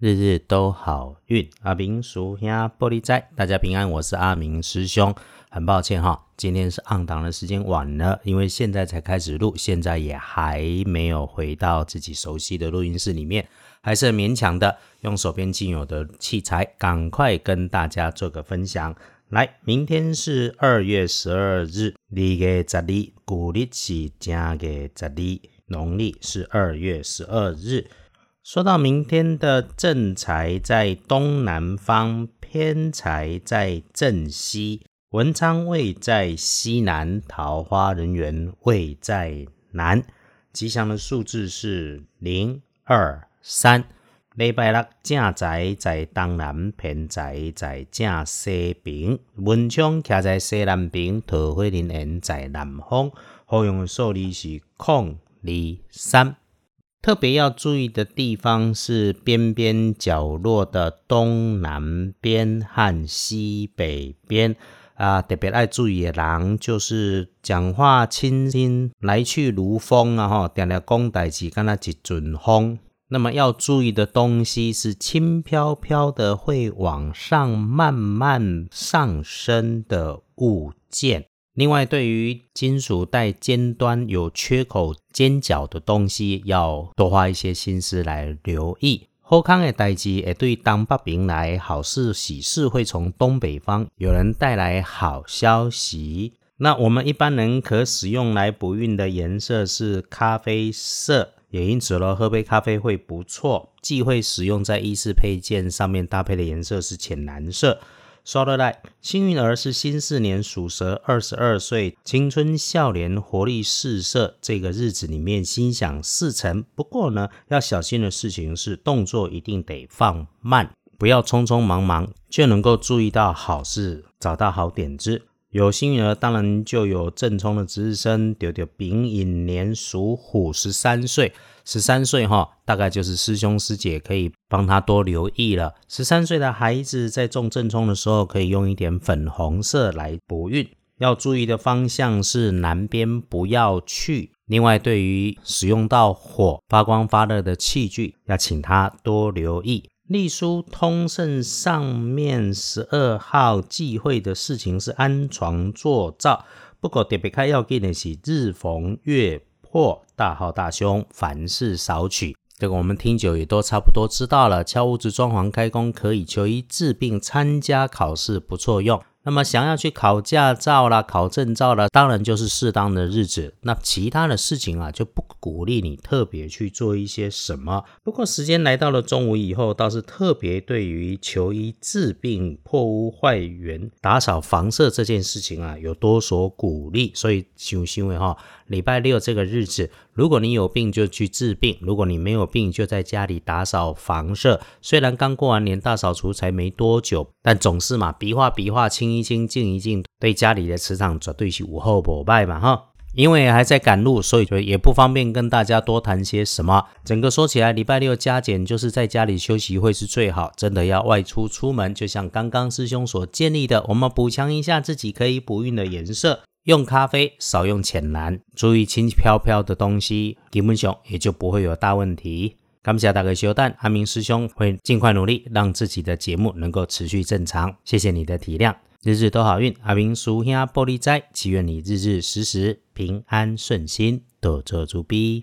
日日都好运。阿明叔兄玻璃仔，大家平安，我是阿明师兄。很抱歉哈，今天是按档的时间晚了，因为现在才开始录，现在也还没有回到自己熟悉的录音室里面，还是很勉强的用手边仅有的器材，赶快跟大家做个分享。来，明天是二月十二日，二月十二，古历是正月十二，农历是二月十二日。说到明天的正财在东南方，偏财在正西，文昌位在西南，桃花人员位在南。吉祥的数字是零二三。礼拜六正财在东南，偏财在正西边，文昌徛在西南边，桃花人缘在南方。好用的数字是空二三。特别要注意的地方是边边角落的东南边和西北边啊，特别爱注意的人就是讲话轻轻来去如风啊，哈，定定讲代志，敢若一阵风。那么要注意的东西是轻飘飘的，会往上慢慢上升的物件。另外，对于金属带尖端有缺口、尖角的东西，要多花一些心思来留意。好康的代机，也对当北平来，好事喜事会从东北方有人带来好消息。那我们一般人可使用来补运的颜色是咖啡色，也因此咯，喝杯咖啡会不错。忌讳使用在衣饰配件上面搭配的颜色是浅蓝色。说得来，幸运儿是新四年属蛇，二十二岁，青春笑脸，活力四射。这个日子里面心想事成。不过呢，要小心的事情是，动作一定得放慢，不要匆匆忙忙就能够注意到好事，找到好点子。有幸运儿，当然就有正冲的值日生，丢丢丙寅年属虎，十三岁。十三岁哈，大概就是师兄师姐可以帮他多留意了。十三岁的孩子在中正冲的时候，可以用一点粉红色来补运。要注意的方向是南边，不要去。另外，对于使用到火发光发热的器具，要请他多留意。隶书通胜上面十二号忌讳的事情是安床坐灶，不过特别开要给的是日逢月破，大号大凶，凡事少取。这个我们听久也都差不多知道了。敲屋子装潢开工可以求医治病，参加考试不错用。那么想要去考驾照啦、考证照啦，当然就是适当的日子。那其他的事情啊，就不鼓励你特别去做一些什么。不过时间来到了中午以后，倒是特别对于求医治病、破屋坏园、打扫房舍这件事情啊，有多所鼓励。所以请行为哈，礼拜六这个日子，如果你有病就去治病；如果你没有病，就在家里打扫房舍。虽然刚过完年大扫除才没多久，但总是嘛，笔画笔画清。清一清静一静，对家里的磁场绝对是无后不败嘛哈。因为还在赶路，所以就也不方便跟大家多谈些什么。整个说起来，礼拜六加减就是在家里休息会是最好。真的要外出出门，就像刚刚师兄所建议的，我们补强一下自己可以补运的颜色，用咖啡，少用浅蓝，注意轻飘飘的东西，基本上也就不会有大问题。感谢大家收看，阿明师兄会尽快努力，让自己的节目能够持续正常。谢谢你的体谅。日日都好运，阿明叔兄玻璃斋，祈愿你日日时时平安顺心，多做主逼。